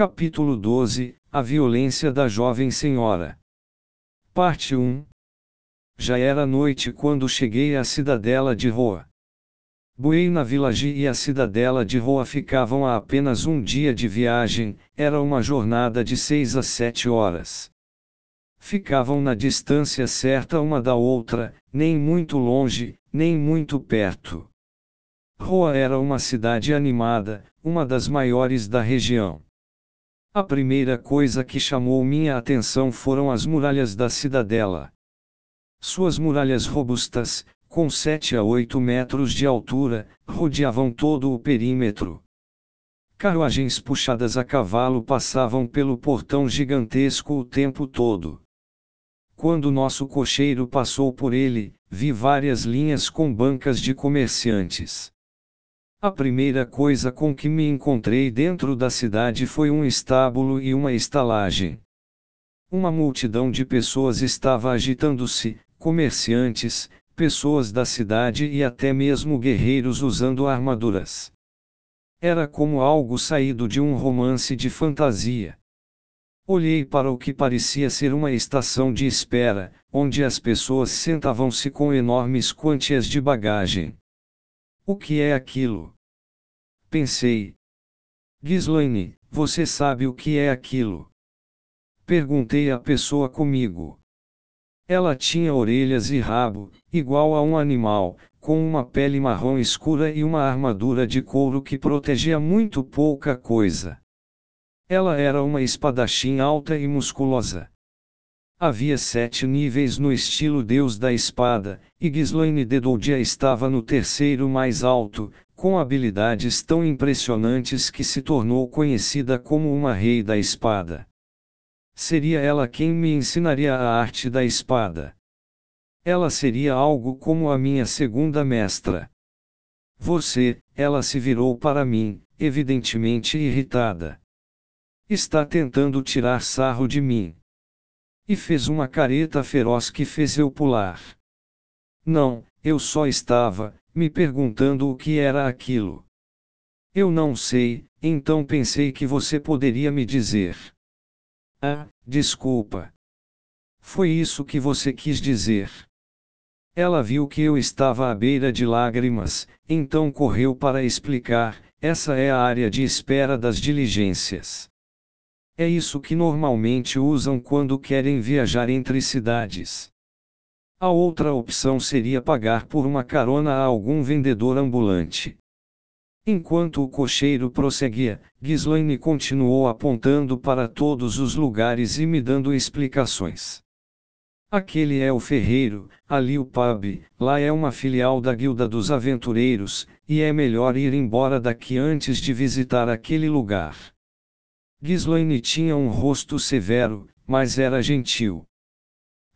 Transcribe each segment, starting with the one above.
Capítulo 12 A violência da jovem senhora. Parte 1 Já era noite quando cheguei à cidadela de Roa. Buena Village e a cidadela de Roa ficavam a apenas um dia de viagem, era uma jornada de seis a sete horas. Ficavam na distância certa uma da outra, nem muito longe, nem muito perto. Roa era uma cidade animada, uma das maiores da região. A primeira coisa que chamou minha atenção foram as muralhas da cidadela. Suas muralhas robustas, com 7 a 8 metros de altura, rodeavam todo o perímetro. Carruagens puxadas a cavalo passavam pelo portão gigantesco o tempo todo. Quando nosso cocheiro passou por ele, vi várias linhas com bancas de comerciantes. A primeira coisa com que me encontrei dentro da cidade foi um estábulo e uma estalagem. Uma multidão de pessoas estava agitando-se, comerciantes, pessoas da cidade e até mesmo guerreiros usando armaduras. Era como algo saído de um romance de fantasia. Olhei para o que parecia ser uma estação de espera, onde as pessoas sentavam-se com enormes quantias de bagagem. O que é aquilo? Pensei. Ghislaine, você sabe o que é aquilo? Perguntei à pessoa comigo. Ela tinha orelhas e rabo, igual a um animal, com uma pele marrom escura e uma armadura de couro que protegia muito pouca coisa. Ela era uma espadachim alta e musculosa. Havia sete níveis no estilo Deus da Espada, e Ghislaine de Doudia estava no terceiro mais alto, com habilidades tão impressionantes que se tornou conhecida como uma Rei da Espada. Seria ela quem me ensinaria a arte da espada. Ela seria algo como a minha segunda mestra. Você, ela se virou para mim, evidentemente irritada. Está tentando tirar sarro de mim. E fez uma careta feroz que fez eu pular. Não, eu só estava, me perguntando o que era aquilo. Eu não sei, então pensei que você poderia me dizer. Ah, desculpa. Foi isso que você quis dizer. Ela viu que eu estava à beira de lágrimas, então correu para explicar: essa é a área de espera das diligências. É isso que normalmente usam quando querem viajar entre cidades. A outra opção seria pagar por uma carona a algum vendedor ambulante. Enquanto o cocheiro prosseguia, Ghislaine continuou apontando para todos os lugares e me dando explicações. Aquele é o ferreiro, ali o pub, lá é uma filial da Guilda dos Aventureiros, e é melhor ir embora daqui antes de visitar aquele lugar. Ghislaine tinha um rosto severo, mas era gentil.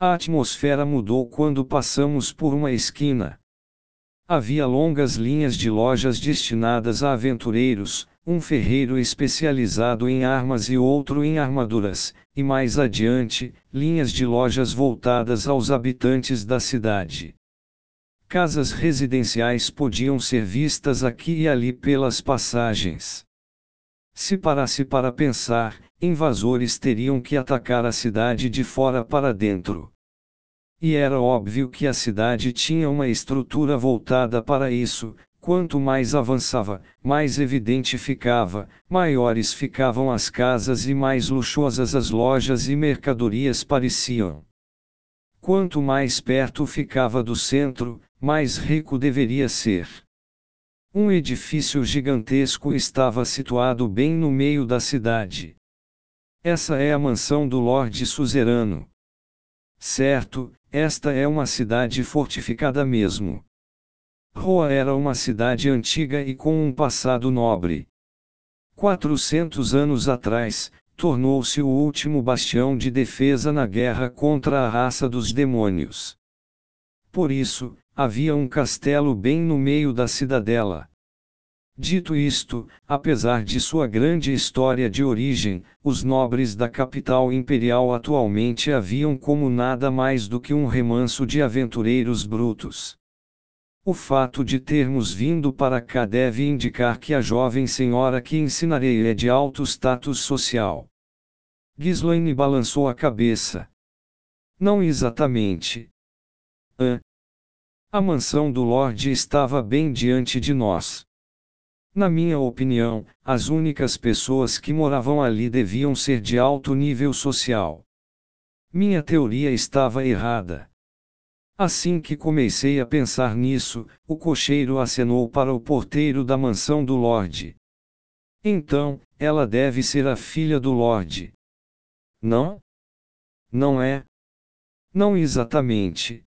A atmosfera mudou quando passamos por uma esquina. Havia longas linhas de lojas destinadas a aventureiros, um ferreiro especializado em armas e outro em armaduras, e mais adiante, linhas de lojas voltadas aos habitantes da cidade. Casas residenciais podiam ser vistas aqui e ali pelas passagens. Se parasse para pensar, invasores teriam que atacar a cidade de fora para dentro. E era óbvio que a cidade tinha uma estrutura voltada para isso, quanto mais avançava, mais evidente ficava, maiores ficavam as casas e mais luxuosas as lojas e mercadorias pareciam. Quanto mais perto ficava do centro, mais rico deveria ser. Um edifício gigantesco estava situado bem no meio da cidade. Essa é a mansão do Lorde Suzerano. Certo, esta é uma cidade fortificada mesmo. Roa era uma cidade antiga e com um passado nobre. 400 anos atrás, tornou-se o último bastião de defesa na guerra contra a raça dos demônios. Por isso, havia um castelo bem no meio da cidadela. Dito isto, apesar de sua grande história de origem, os nobres da capital imperial atualmente haviam como nada mais do que um remanso de aventureiros brutos. O fato de termos vindo para cá deve indicar que a jovem senhora que ensinarei é de alto status social. Ghislaine balançou a cabeça. Não exatamente. Ah. A mansão do Lorde estava bem diante de nós. Na minha opinião, as únicas pessoas que moravam ali deviam ser de alto nível social. Minha teoria estava errada. Assim que comecei a pensar nisso, o cocheiro acenou para o porteiro da mansão do Lorde. Então, ela deve ser a filha do Lorde. Não? Não é? Não exatamente.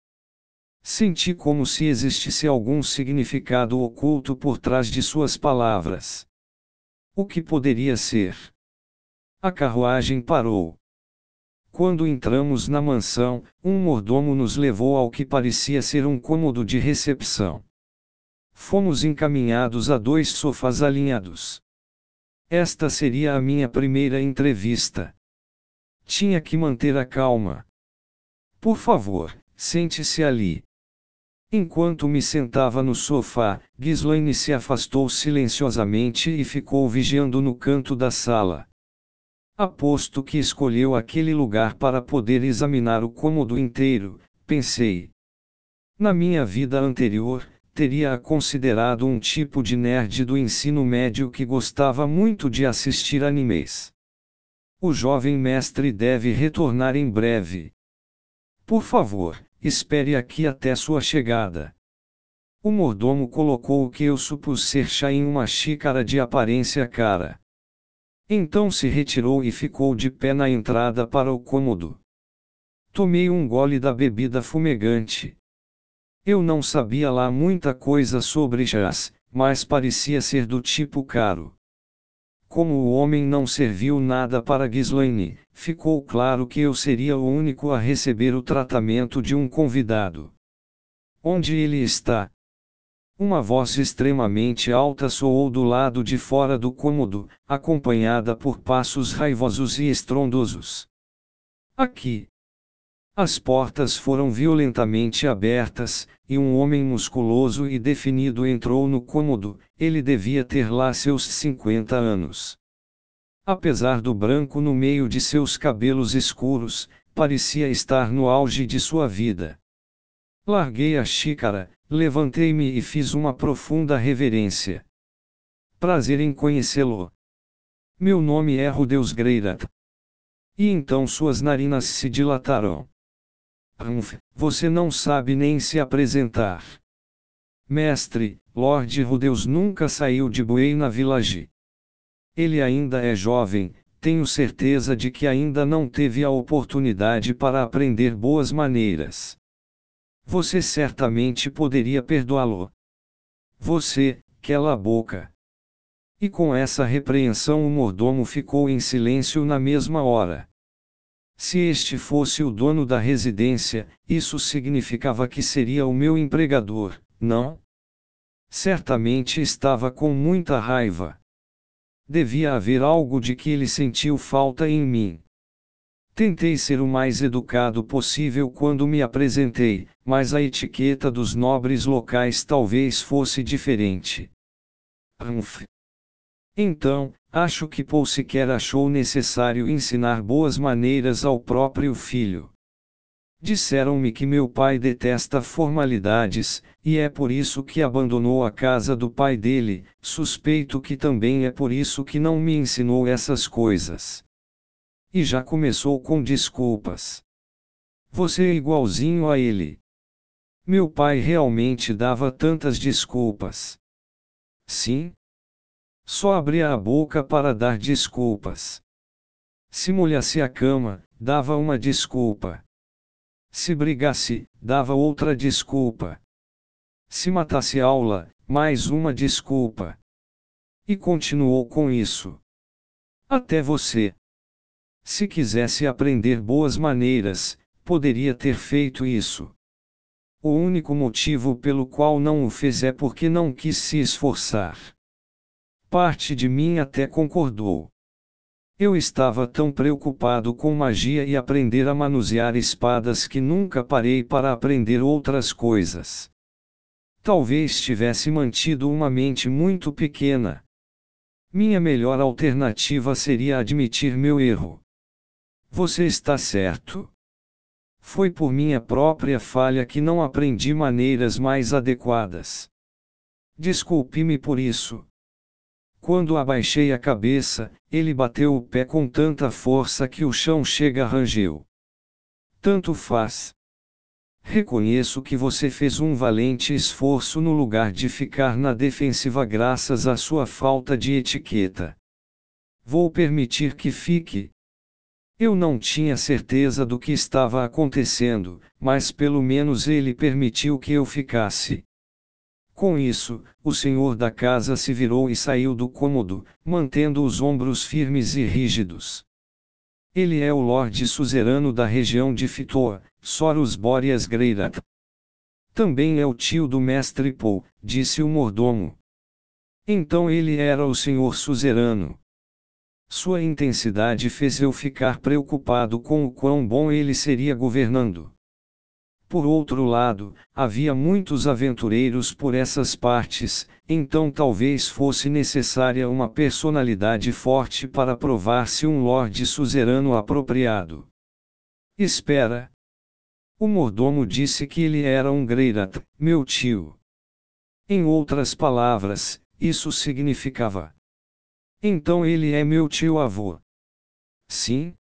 Senti como se existisse algum significado oculto por trás de suas palavras. O que poderia ser? A carruagem parou. Quando entramos na mansão, um mordomo nos levou ao que parecia ser um cômodo de recepção. Fomos encaminhados a dois sofás alinhados. Esta seria a minha primeira entrevista. Tinha que manter a calma. Por favor, sente-se ali. Enquanto me sentava no sofá, Ghislaine se afastou silenciosamente e ficou vigiando no canto da sala. Aposto que escolheu aquele lugar para poder examinar o cômodo inteiro, pensei. Na minha vida anterior, teria-a considerado um tipo de nerd do ensino médio que gostava muito de assistir animes. O jovem mestre deve retornar em breve. Por favor, espere aqui até sua chegada. O mordomo colocou o que eu supus ser chá em uma xícara de aparência cara. Então se retirou e ficou de pé na entrada para o cômodo. Tomei um gole da bebida fumegante. Eu não sabia lá muita coisa sobre chás, mas parecia ser do tipo caro. Como o homem não serviu nada para Ghislaine, ficou claro que eu seria o único a receber o tratamento de um convidado. Onde ele está? Uma voz extremamente alta soou do lado de fora do cômodo, acompanhada por passos raivosos e estrondosos. Aqui. As portas foram violentamente abertas, e um homem musculoso e definido entrou no cômodo, ele devia ter lá seus 50 anos. Apesar do branco no meio de seus cabelos escuros, parecia estar no auge de sua vida. Larguei a xícara, Levantei-me e fiz uma profunda reverência. Prazer em conhecê-lo. Meu nome é Rudeus Greirat. E então suas narinas se dilataram. Humph, você não sabe nem se apresentar. Mestre, Lord Rudeus nunca saiu de Buena Village. Ele ainda é jovem, tenho certeza de que ainda não teve a oportunidade para aprender boas maneiras. Você certamente poderia perdoá-lo. Você, cala a boca. E com essa repreensão o mordomo ficou em silêncio na mesma hora. Se este fosse o dono da residência, isso significava que seria o meu empregador, não? Certamente estava com muita raiva. Devia haver algo de que ele sentiu falta em mim. Tentei ser o mais educado possível quando me apresentei, mas a etiqueta dos nobres locais talvez fosse diferente. Humph. Então, acho que Paul sequer achou necessário ensinar boas maneiras ao próprio filho. Disseram-me que meu pai detesta formalidades, e é por isso que abandonou a casa do pai dele, suspeito que também é por isso que não me ensinou essas coisas. E já começou com desculpas. Você é igualzinho a ele. Meu pai realmente dava tantas desculpas. Sim? Só abria a boca para dar desculpas. Se molhasse a cama, dava uma desculpa. Se brigasse, dava outra desculpa. Se matasse aula, mais uma desculpa. E continuou com isso. Até você. Se quisesse aprender boas maneiras, poderia ter feito isso. O único motivo pelo qual não o fez é porque não quis se esforçar. Parte de mim até concordou. Eu estava tão preocupado com magia e aprender a manusear espadas que nunca parei para aprender outras coisas. Talvez tivesse mantido uma mente muito pequena. Minha melhor alternativa seria admitir meu erro. Você está certo. Foi por minha própria falha que não aprendi maneiras mais adequadas. Desculpe-me por isso. Quando abaixei a cabeça, ele bateu o pé com tanta força que o chão chega rangeu. Tanto faz. Reconheço que você fez um valente esforço no lugar de ficar na defensiva graças à sua falta de etiqueta. Vou permitir que fique, eu não tinha certeza do que estava acontecendo, mas pelo menos ele permitiu que eu ficasse. Com isso, o senhor da casa se virou e saiu do cômodo, mantendo os ombros firmes e rígidos. Ele é o Lorde Suzerano da região de Fitoa, Soros Boreas Greirat. Também é o tio do mestre Paul, disse o mordomo. Então ele era o senhor suzerano. Sua intensidade fez eu ficar preocupado com o quão bom ele seria governando. Por outro lado, havia muitos aventureiros por essas partes, então talvez fosse necessária uma personalidade forte para provar-se um lorde suzerano apropriado. Espera. O mordomo disse que ele era um Greirat, meu tio. Em outras palavras, isso significava: então ele é meu tio-avô. Sim?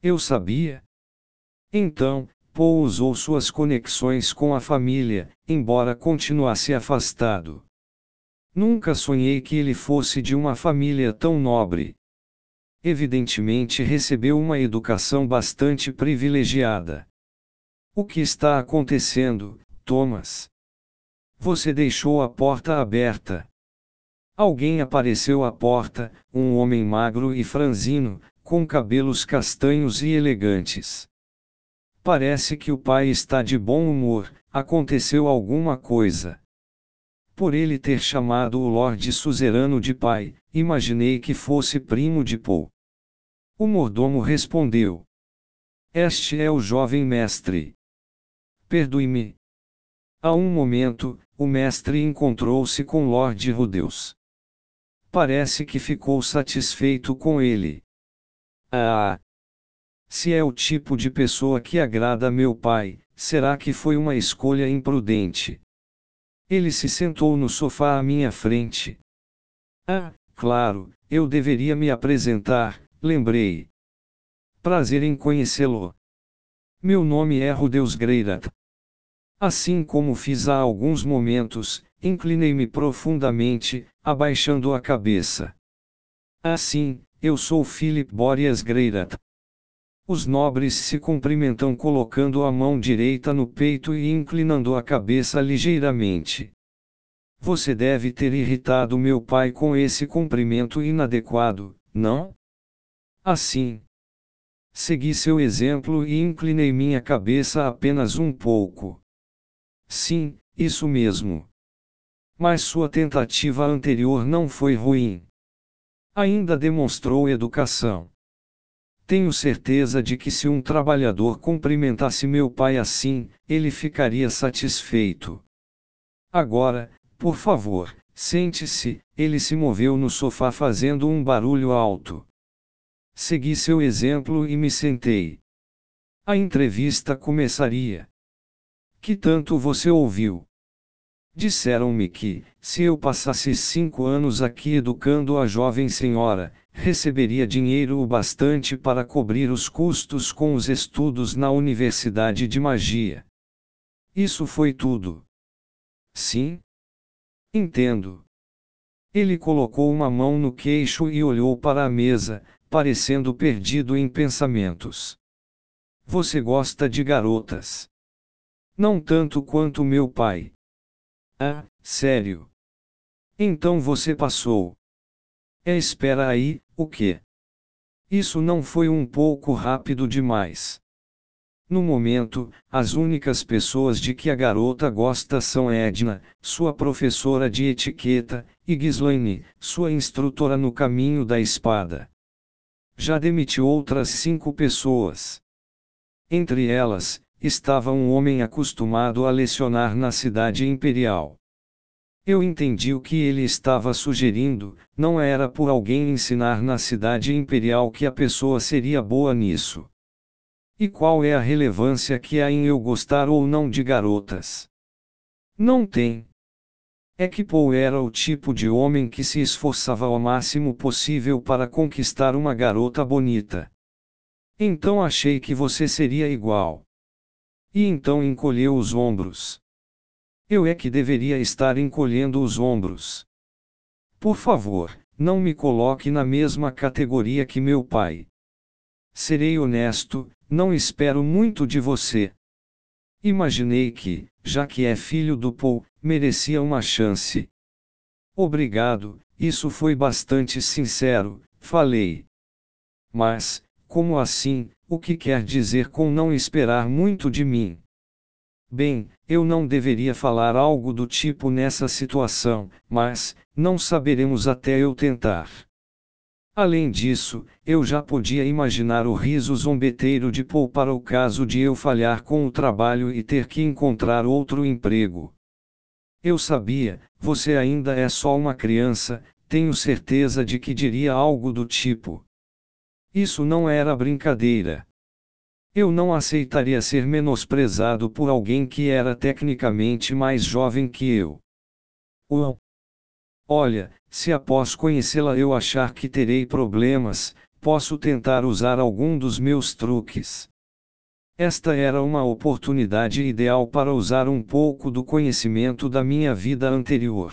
Eu sabia. Então, Paul usou suas conexões com a família, embora continuasse afastado. Nunca sonhei que ele fosse de uma família tão nobre. Evidentemente recebeu uma educação bastante privilegiada. O que está acontecendo, Thomas? Você deixou a porta aberta. Alguém apareceu à porta, um homem magro e franzino, com cabelos castanhos e elegantes. Parece que o pai está de bom humor, aconteceu alguma coisa. Por ele ter chamado o Lorde Suzerano de pai, imaginei que fosse primo de Paul. O mordomo respondeu: Este é o jovem mestre. Perdoe-me. A um momento, o mestre encontrou-se com Lord Rudeus. Parece que ficou satisfeito com ele. Ah! Se é o tipo de pessoa que agrada meu pai, será que foi uma escolha imprudente? Ele se sentou no sofá à minha frente. Ah, claro, eu deveria me apresentar, lembrei. Prazer em conhecê-lo. Meu nome é Rudeus Greirat. Assim como fiz há alguns momentos, inclinei-me profundamente, abaixando a cabeça. Assim, eu sou Philip Boreas Greirat. Os nobres se cumprimentam colocando a mão direita no peito e inclinando a cabeça ligeiramente. Você deve ter irritado meu pai com esse cumprimento inadequado, não? Assim. Segui seu exemplo e inclinei minha cabeça apenas um pouco. Sim, isso mesmo. Mas sua tentativa anterior não foi ruim. Ainda demonstrou educação. Tenho certeza de que se um trabalhador cumprimentasse meu pai assim, ele ficaria satisfeito. Agora, por favor, sente-se, ele se moveu no sofá fazendo um barulho alto. Segui seu exemplo e me sentei. A entrevista começaria. Que tanto você ouviu? Disseram-me que, se eu passasse cinco anos aqui educando a jovem senhora, receberia dinheiro o bastante para cobrir os custos com os estudos na Universidade de Magia. Isso foi tudo. Sim? Entendo. Ele colocou uma mão no queixo e olhou para a mesa, parecendo perdido em pensamentos. Você gosta de garotas? Não tanto quanto meu pai. Ah, sério? Então você passou. É espera aí, o quê? Isso não foi um pouco rápido demais. No momento, as únicas pessoas de que a garota gosta são Edna, sua professora de etiqueta, e Ghislaine, sua instrutora no caminho da espada. Já demitiu outras cinco pessoas. Entre elas, estava um homem acostumado a lecionar na cidade imperial. Eu entendi o que ele estava sugerindo, não era por alguém ensinar na cidade imperial que a pessoa seria boa nisso. E qual é a relevância que há em eu gostar ou não de garotas? Não tem. É que Paul era o tipo de homem que se esforçava ao máximo possível para conquistar uma garota bonita. Então achei que você seria igual. E então encolheu os ombros. Eu é que deveria estar encolhendo os ombros. Por favor, não me coloque na mesma categoria que meu pai. Serei honesto, não espero muito de você. Imaginei que, já que é filho do Paul, merecia uma chance. Obrigado, isso foi bastante sincero, falei. Mas, como assim, o que quer dizer com não esperar muito de mim? Bem, eu não deveria falar algo do tipo nessa situação, mas, não saberemos até eu tentar. Além disso, eu já podia imaginar o riso zombeteiro de Paul para o caso de eu falhar com o trabalho e ter que encontrar outro emprego. Eu sabia, você ainda é só uma criança, tenho certeza de que diria algo do tipo. Isso não era brincadeira. Eu não aceitaria ser menosprezado por alguém que era tecnicamente mais jovem que eu. Uau! Olha, se após conhecê-la eu achar que terei problemas, posso tentar usar algum dos meus truques. Esta era uma oportunidade ideal para usar um pouco do conhecimento da minha vida anterior.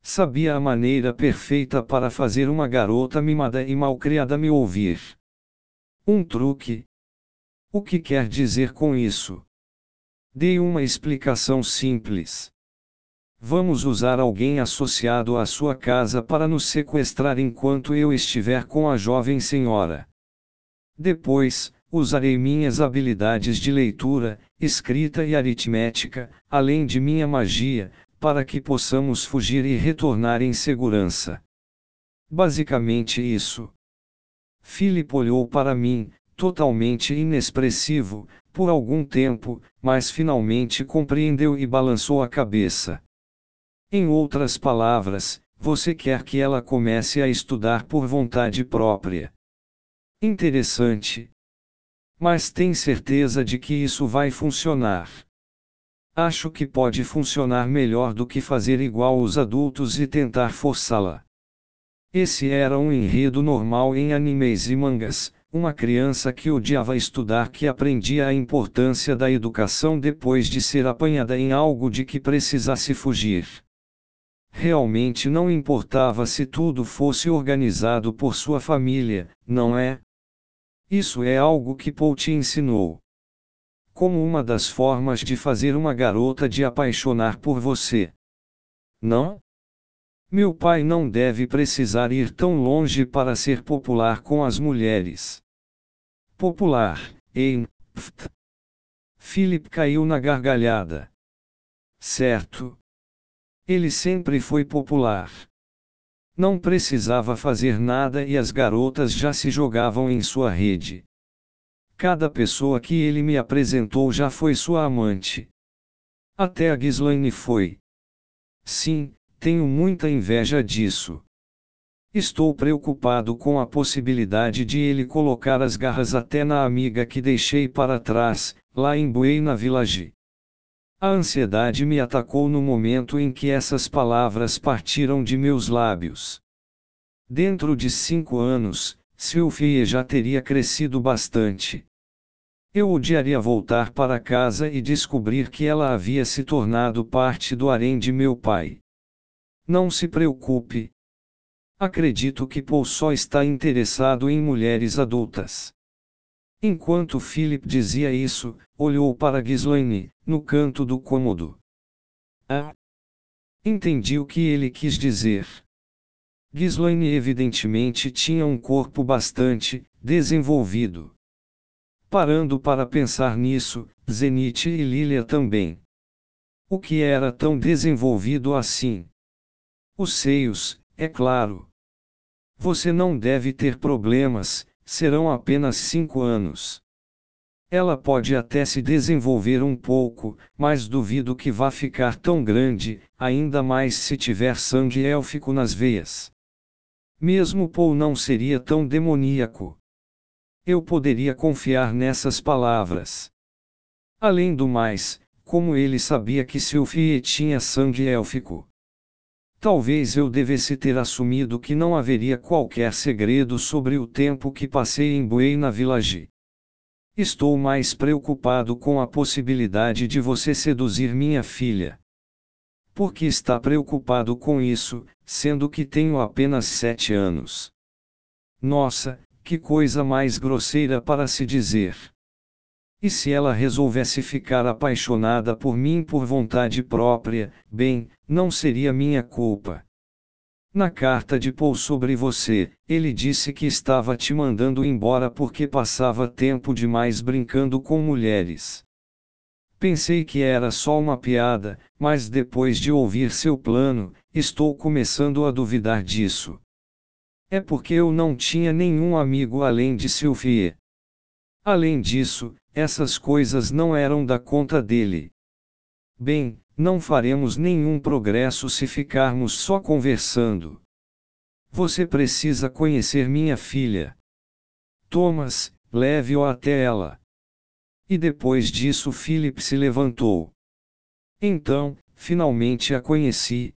Sabia a maneira perfeita para fazer uma garota mimada e malcriada me ouvir. Um truque, o que quer dizer com isso? Dei uma explicação simples. Vamos usar alguém associado à sua casa para nos sequestrar enquanto eu estiver com a jovem senhora. Depois, usarei minhas habilidades de leitura, escrita e aritmética, além de minha magia, para que possamos fugir e retornar em segurança. Basicamente isso. Philip olhou para mim, totalmente inexpressivo, por algum tempo, mas finalmente compreendeu e balançou a cabeça. Em outras palavras, você quer que ela comece a estudar por vontade própria. Interessante. Mas tem certeza de que isso vai funcionar? Acho que pode funcionar melhor do que fazer igual os adultos e tentar forçá-la. Esse era um enredo normal em animes e mangas, uma criança que odiava estudar que aprendia a importância da educação depois de ser apanhada em algo de que precisasse fugir. Realmente não importava se tudo fosse organizado por sua família, não é? Isso é algo que Paul te ensinou. Como uma das formas de fazer uma garota de apaixonar por você. Não? Meu pai não deve precisar ir tão longe para ser popular com as mulheres. Popular, em. Philip caiu na gargalhada. Certo. Ele sempre foi popular. Não precisava fazer nada e as garotas já se jogavam em sua rede. Cada pessoa que ele me apresentou já foi sua amante. Até a Ghislaine foi. Sim, tenho muita inveja disso. Estou preocupado com a possibilidade de ele colocar as garras até na amiga que deixei para trás, lá em Buena Village. A ansiedade me atacou no momento em que essas palavras partiram de meus lábios. Dentro de cinco anos, Sylvie já teria crescido bastante. Eu odiaria voltar para casa e descobrir que ela havia se tornado parte do harém de meu pai. Não se preocupe, Acredito que Paul só está interessado em mulheres adultas. Enquanto Philip dizia isso, olhou para Ghislaine, no canto do cômodo. Ah! Entendi o que ele quis dizer. Ghislaine evidentemente tinha um corpo bastante desenvolvido. Parando para pensar nisso, Zenith e Lilia também. O que era tão desenvolvido assim? Os seios, é claro. Você não deve ter problemas, serão apenas cinco anos. Ela pode até se desenvolver um pouco, mas duvido que vá ficar tão grande, ainda mais se tiver sangue élfico nas veias. Mesmo Paul não seria tão demoníaco. Eu poderia confiar nessas palavras. Além do mais, como ele sabia que Sylphie tinha sangue élfico. Talvez eu devesse ter assumido que não haveria qualquer segredo sobre o tempo que passei em Buei na Village. Estou mais preocupado com a possibilidade de você seduzir minha filha. Por que está preocupado com isso, sendo que tenho apenas sete anos? Nossa, que coisa mais grosseira para se dizer. E se ela resolvesse ficar apaixonada por mim por vontade própria, bem, não seria minha culpa. Na carta de Paul sobre você, ele disse que estava te mandando embora porque passava tempo demais brincando com mulheres. Pensei que era só uma piada, mas depois de ouvir seu plano, estou começando a duvidar disso. É porque eu não tinha nenhum amigo além de Sylvie. Além disso, essas coisas não eram da conta dele. Bem, não faremos nenhum progresso se ficarmos só conversando. Você precisa conhecer minha filha. Thomas, leve-o até ela. E depois disso Philip se levantou. Então, finalmente a conheci,